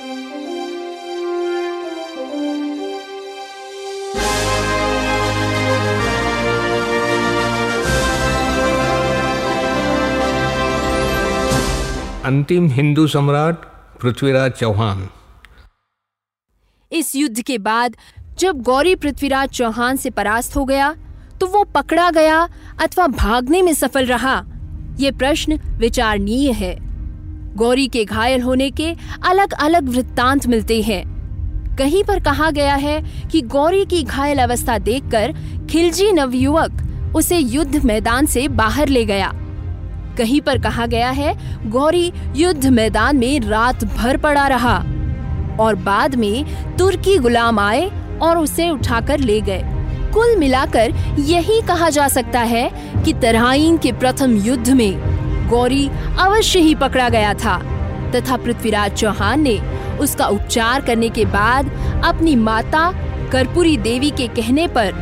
अंतिम हिंदू सम्राट पृथ्वीराज चौहान। इस युद्ध के बाद, जब गौरी पृथ्वीराज चौहान से परास्त हो गया तो वो पकड़ा गया अथवा भागने में सफल रहा। ये प्रश्न विचारणीय है। गौरी के घायल होने के अलग अलग वृत्तांत मिलते हैं। कहीं पर कहा गया है कि गौरी की घायल अवस्था देखकर खिलजी नवयुवक उसे युद्ध मैदान से बाहर ले गया। कहीं पर कहा गया है, गौरी युद्ध मैदान में रात भर पड़ा रहा और बाद में तुर्की गुलाम आए और उसे उठाकर ले गए। कुल मिलाकर यही कहा जा सकता है कि तराइन के प्रथम युद्ध में गौरी अवश्य ही पकड़ा गया था, तथा पृथ्वीराज चौहान ने उसका उपचार करने के बाद अपनी माता कर्पूरी देवी के कहने पर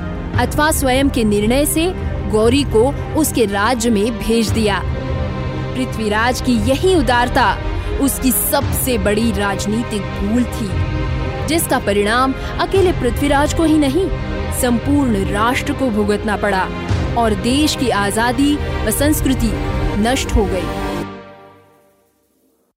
अथवा स्वयं के निर्णय से गौरी को उसके राज्य में भेज दिया। पृथ्वीराज की यही उदारता उसकी सबसे बड़ी राजनीतिक भूल थी, जिसका परिणाम अकेले पृथ्वीराज को ही नहीं, संपूर्ण राष्ट्र को भुगतना पड़ा और देश की आज़ादी व संस्कृति नष्ट हो गई।